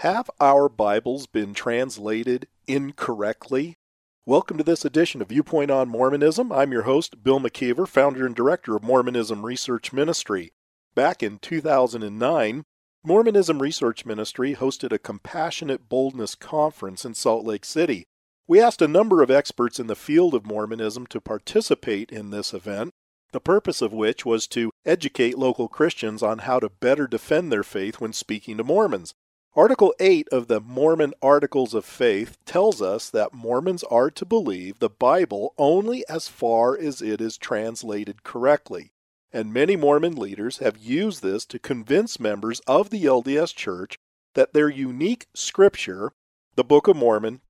Have our Bibles been translated incorrectly? Welcome to this edition of Viewpoint on Mormonism. I'm your host, Bill McKeever, founder and director of Mormonism Research Ministry. Back in 2009, Mormonism Research Ministry hosted a Compassionate Boldness Conference in Salt Lake City. We asked a number of experts in the field of Mormonism to participate in this event, the purpose of which was to educate local Christians on how to better defend their faith when speaking to Mormons. Article 8 of the Mormon Articles of Faith tells us that Mormons are to believe the Bible only as far as it is translated correctly. And many Mormon leaders have used this to convince members of the LDS Church that their unique scripture, the Book of Mormon,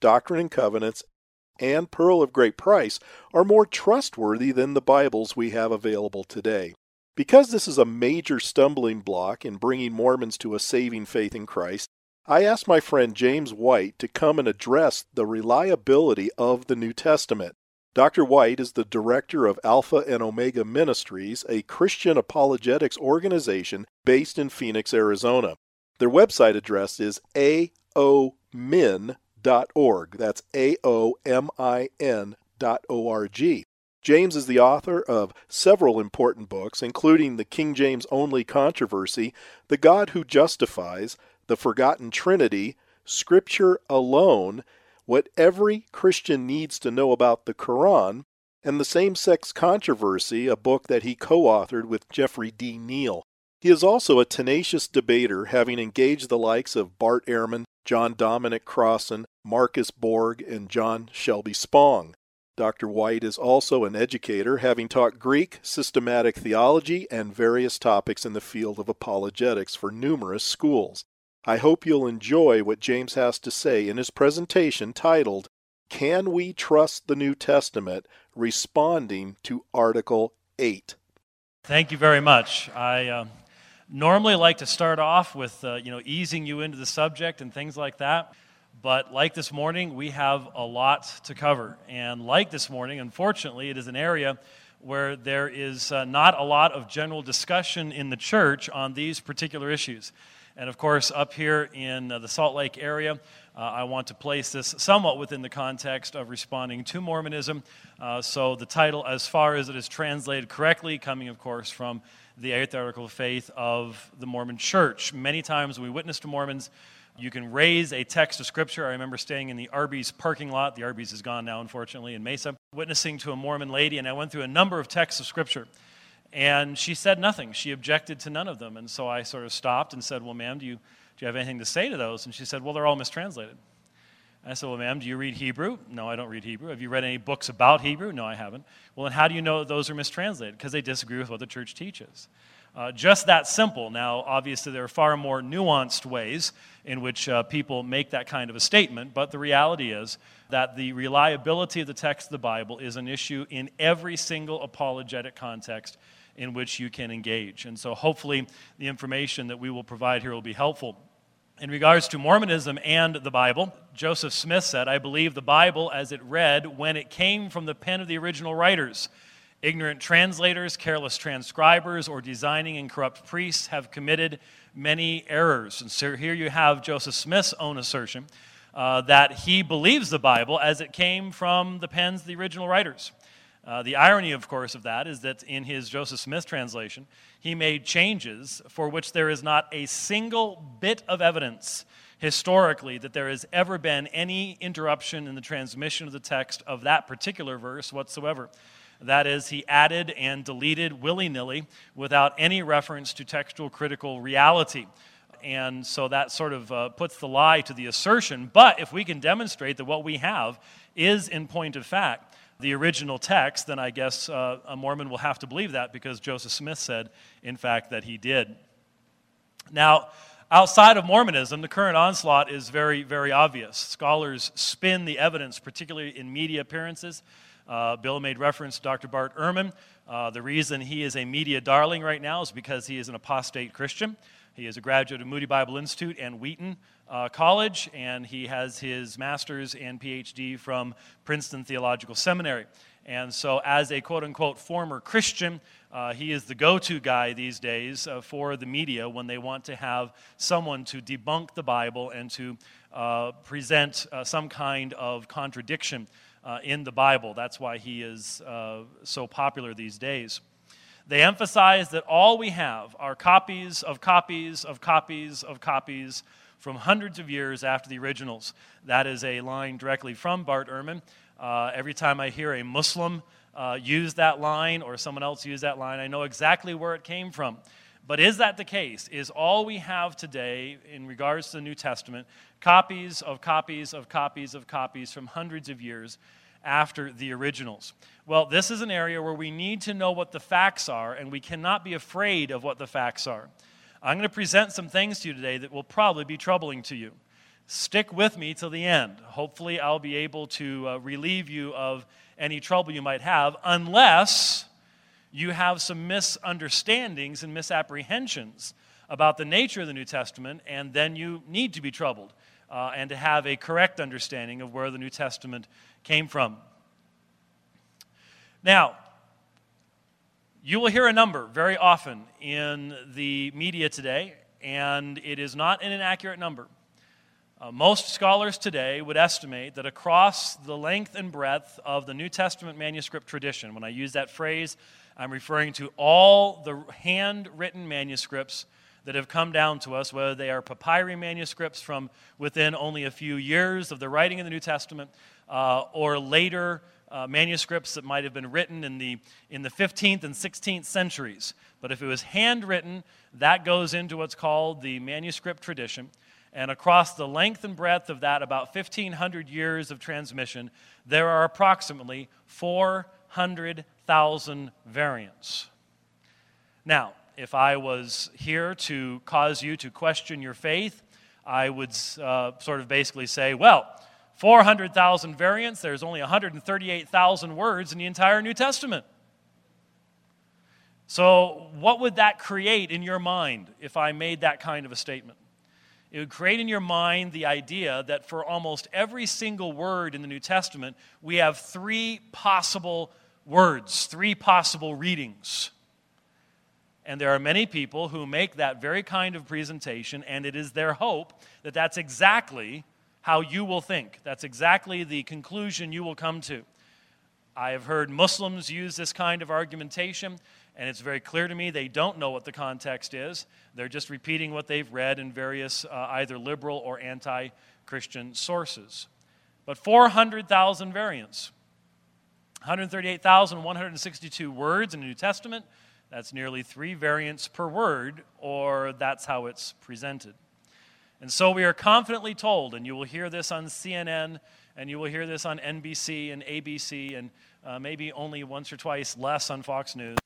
Doctrine and Covenants, and Pearl of Great Price, are more trustworthy than the Bibles we have available today. Because this is a major stumbling block in bringing Mormons to a saving faith in Christ, I asked my friend James White to come and address the reliability of the New Testament. Dr. White is the director of Alpha and Omega Ministries, a Christian apologetics organization based in Phoenix, Arizona. Their website address is aomin.org. That's A O M I N dot O R G. James is the author of several important books, including The King James Only Controversy, The God Who Justifies, The Forgotten Trinity, Scripture Alone, What Every Christian Needs to Know About the Quran, and The Same Sex Controversy, a book that he co authored with Jeffrey D. Niell. He is also a tenacious debater, having engaged the likes of Bart Ehrman, John Dominic Crossan, Marcus Borg, and John Shelby Spong. Dr. White is also an educator, having taught Greek, systematic theology, and various topics in the field of apologetics for numerous schools. I hope you'll enjoy what James has to say in his presentation titled, Can We Trust the New Testament? Responding to Article 8. Thank you very much. I uh, normally like to start off with uh, you know easing you into the subject and things like that. But like this morning, we have a lot to cover. And like this morning, unfortunately, it is an area where there is uh, not a lot of general discussion in the church on these particular issues. And of course, up here in uh, the Salt Lake area, uh, I want to place this somewhat within the context of responding to Mormonism. Uh, so the title, as far as it is translated correctly, coming, of course, from the Eighth Article of Faith of the Mormon Church. Many times we witness to Mormons you can raise a text of scripture. I remember staying in the Arby's parking lot. The Arby's is gone now, unfortunately, in Mesa, witnessing to a Mormon lady, and I went through a number of texts of scripture. And she said nothing. She objected to none of them. And so I sort of stopped and said, Well, ma'am, do you, do you have anything to say to those? And she said, Well, they're all mistranslated. I said, Well, ma'am, do you read Hebrew? No, I don't read Hebrew. Have you read any books about Hebrew? No, I haven't. Well, then how do you know those are mistranslated? Because they disagree with what the church teaches. Uh, just that simple. Now, obviously, there are far more nuanced ways in which uh, people make that kind of a statement, but the reality is that the reliability of the text of the Bible is an issue in every single apologetic context in which you can engage. And so, hopefully, the information that we will provide here will be helpful. In regards to Mormonism and the Bible, Joseph Smith said, I believe the Bible as it read when it came from the pen of the original writers. Ignorant translators, careless transcribers, or designing and corrupt priests have committed many errors. And so here you have Joseph Smith's own assertion uh, that he believes the Bible as it came from the pens of the original writers. Uh, the irony, of course, of that is that in his Joseph Smith translation, he made changes for which there is not a single bit of evidence historically that there has ever been any interruption in the transmission of the text of that particular verse whatsoever. That is, he added and deleted willy nilly without any reference to textual critical reality. And so that sort of uh, puts the lie to the assertion. But if we can demonstrate that what we have is, in point of fact, the original text, then I guess uh, a Mormon will have to believe that because Joseph Smith said, in fact, that he did. Now, Outside of Mormonism, the current onslaught is very, very obvious. Scholars spin the evidence, particularly in media appearances. Uh, Bill made reference to Dr. Bart Ehrman. Uh, the reason he is a media darling right now is because he is an apostate Christian. He is a graduate of Moody Bible Institute and Wheaton uh, College, and he has his master's and PhD from Princeton Theological Seminary. And so, as a quote unquote former Christian, uh, he is the go to guy these days uh, for the media when they want to have someone to debunk the Bible and to uh, present uh, some kind of contradiction uh, in the Bible. That's why he is uh, so popular these days. They emphasize that all we have are copies of copies of copies of copies from hundreds of years after the originals. That is a line directly from Bart Ehrman. Uh, every time I hear a Muslim uh, use that line or someone else use that line, I know exactly where it came from. But is that the case? Is all we have today in regards to the New Testament copies of copies of copies of copies from hundreds of years after the originals? Well, this is an area where we need to know what the facts are, and we cannot be afraid of what the facts are. I'm going to present some things to you today that will probably be troubling to you stick with me till the end. Hopefully, I'll be able to uh, relieve you of any trouble you might have, unless you have some misunderstandings and misapprehensions about the nature of the New Testament, and then you need to be troubled uh, and to have a correct understanding of where the New Testament came from. Now, you will hear a number very often in the media today, and it is not an inaccurate number. Uh, most scholars today would estimate that across the length and breadth of the New Testament manuscript tradition, when I use that phrase, I'm referring to all the handwritten manuscripts that have come down to us, whether they are papyri manuscripts from within only a few years of the writing of the New Testament, uh, or later uh, manuscripts that might have been written in the, in the 15th and 16th centuries. But if it was handwritten, that goes into what's called the manuscript tradition. And across the length and breadth of that, about 1,500 years of transmission, there are approximately 400,000 variants. Now, if I was here to cause you to question your faith, I would uh, sort of basically say, well, 400,000 variants, there's only 138,000 words in the entire New Testament. So, what would that create in your mind if I made that kind of a statement? It would create in your mind the idea that for almost every single word in the New Testament, we have three possible words, three possible readings. And there are many people who make that very kind of presentation, and it is their hope that that's exactly how you will think. That's exactly the conclusion you will come to. I have heard Muslims use this kind of argumentation. And it's very clear to me they don't know what the context is. They're just repeating what they've read in various uh, either liberal or anti Christian sources. But 400,000 variants, 138,162 words in the New Testament. That's nearly three variants per word, or that's how it's presented. And so we are confidently told, and you will hear this on CNN, and you will hear this on NBC and ABC, and uh, maybe only once or twice less on Fox News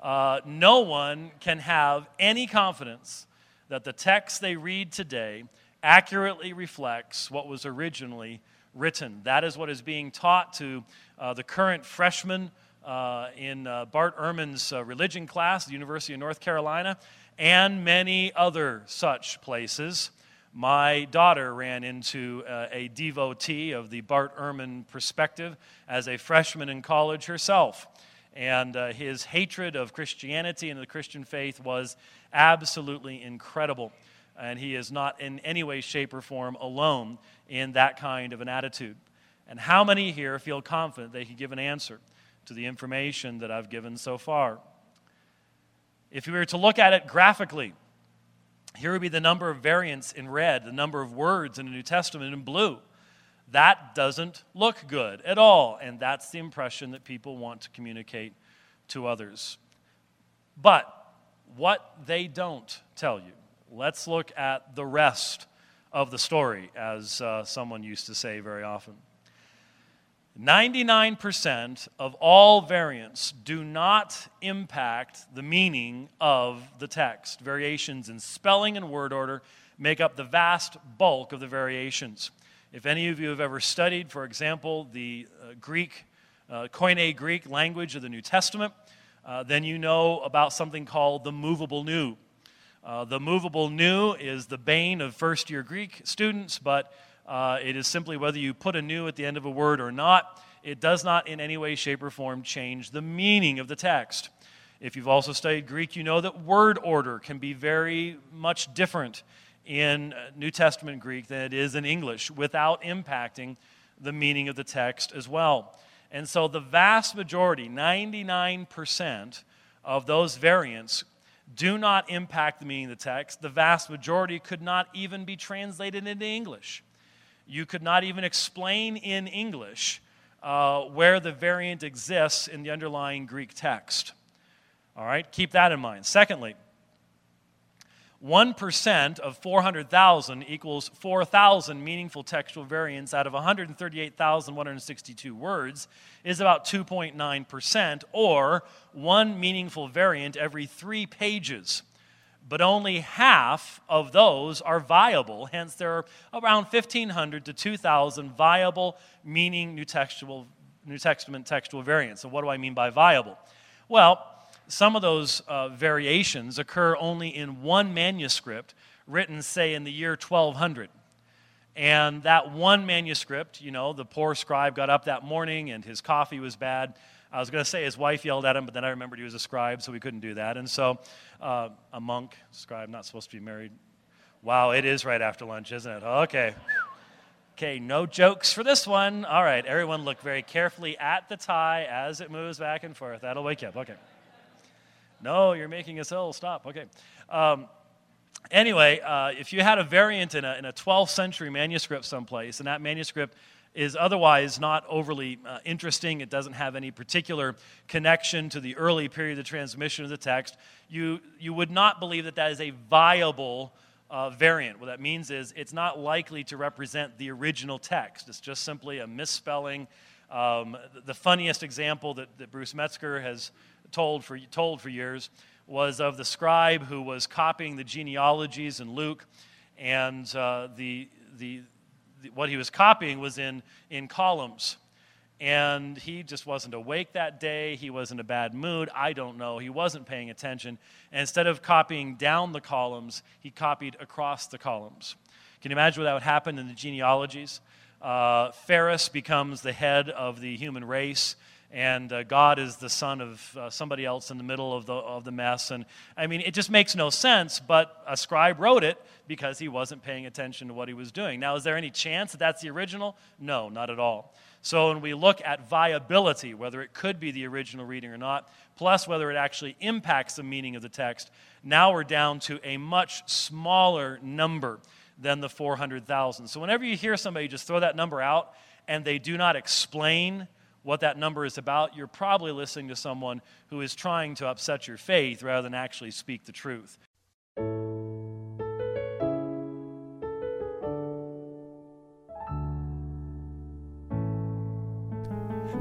uh, no one can have any confidence that the text they read today accurately reflects what was originally written. That is what is being taught to uh, the current freshmen uh, in uh, Bart Ehrman's uh, religion class at the University of North Carolina and many other such places. My daughter ran into uh, a devotee of the Bart Ehrman perspective as a freshman in college herself and uh, his hatred of Christianity and the Christian faith was absolutely incredible. And he is not in any way, shape, or form alone in that kind of an attitude. And how many here feel confident they can give an answer to the information that I've given so far? If we were to look at it graphically, here would be the number of variants in red, the number of words in the New Testament in blue that doesn't look good at all. And that's the impression that people want to communicate to others. But what they don't tell you, let's look at the rest of the story, as uh, someone used to say very often. 99% of all variants do not impact the meaning of the text. Variations in spelling and word order make up the vast bulk of the variations. If any of you have ever studied, for example, the uh, Greek, uh, Koine Greek language of the New Testament, uh, then you know about something called the movable nu. Uh, the movable nu is the bane of first year Greek students, but uh, it is simply whether you put a nu at the end of a word or not. It does not in any way, shape, or form change the meaning of the text. If you've also studied Greek, you know that word order can be very much different in uh, New Testament Greek than it is in English without impacting the meaning of the text as well. And so the vast majority, 99% of those variants, do not impact the meaning of the text. The vast majority could not even be translated into English. You could not even explain in English uh, where the variant exists in the underlying Greek text. All right, keep that in mind. Secondly, 1% of 400,000 equals 4,000 meaningful textual variants out of 138,162 words is about 2.9%, or one meaningful variant every three pages. But only half of those are viable, hence, there are around 1,500 to 2,000 viable, meaning New, textual, New Testament textual variants. So, what do I mean by viable? Well, some of those uh, variations occur only in one manuscript written, say, in the year 1200. And that one manuscript, you know, the poor scribe got up that morning and his coffee was bad. I was going to say his wife yelled at him, but then I remembered he was a scribe, so we couldn't do that. And so, uh, a monk, scribe, not supposed to be married. Wow, it is right after lunch, isn't it? Okay. Okay, no jokes for this one. All right, everyone look very carefully at the tie as it moves back and forth. That'll wake you up. Okay. No, you're making us ill. Stop. Okay. Um, anyway, uh, if you had a variant in a, in a 12th century manuscript someplace, and that manuscript is otherwise not overly uh, interesting, it doesn't have any particular connection to the early period of transmission of the text, you, you would not believe that that is a viable uh, variant. What that means is it's not likely to represent the original text. It's just simply a misspelling. Um, the funniest example that, that Bruce Metzger has told for, told for years was of the scribe who was copying the genealogies in Luke, and uh, the, the, the, what he was copying was in, in columns. And he just wasn't awake that day. He was in a bad mood. I don't know. He wasn't paying attention. And instead of copying down the columns, he copied across the columns. Can you imagine what that would happen in the genealogies? Uh, Phares becomes the head of the human race and uh, God is the son of uh, somebody else in the middle of the, of the mess. And I mean, it just makes no sense, but a scribe wrote it because he wasn't paying attention to what he was doing. Now, is there any chance that that's the original? No, not at all. So when we look at viability, whether it could be the original reading or not, plus whether it actually impacts the meaning of the text, now we're down to a much smaller number than the 400,000. So whenever you hear somebody just throw that number out and they do not explain, what that number is about, you're probably listening to someone who is trying to upset your faith rather than actually speak the truth.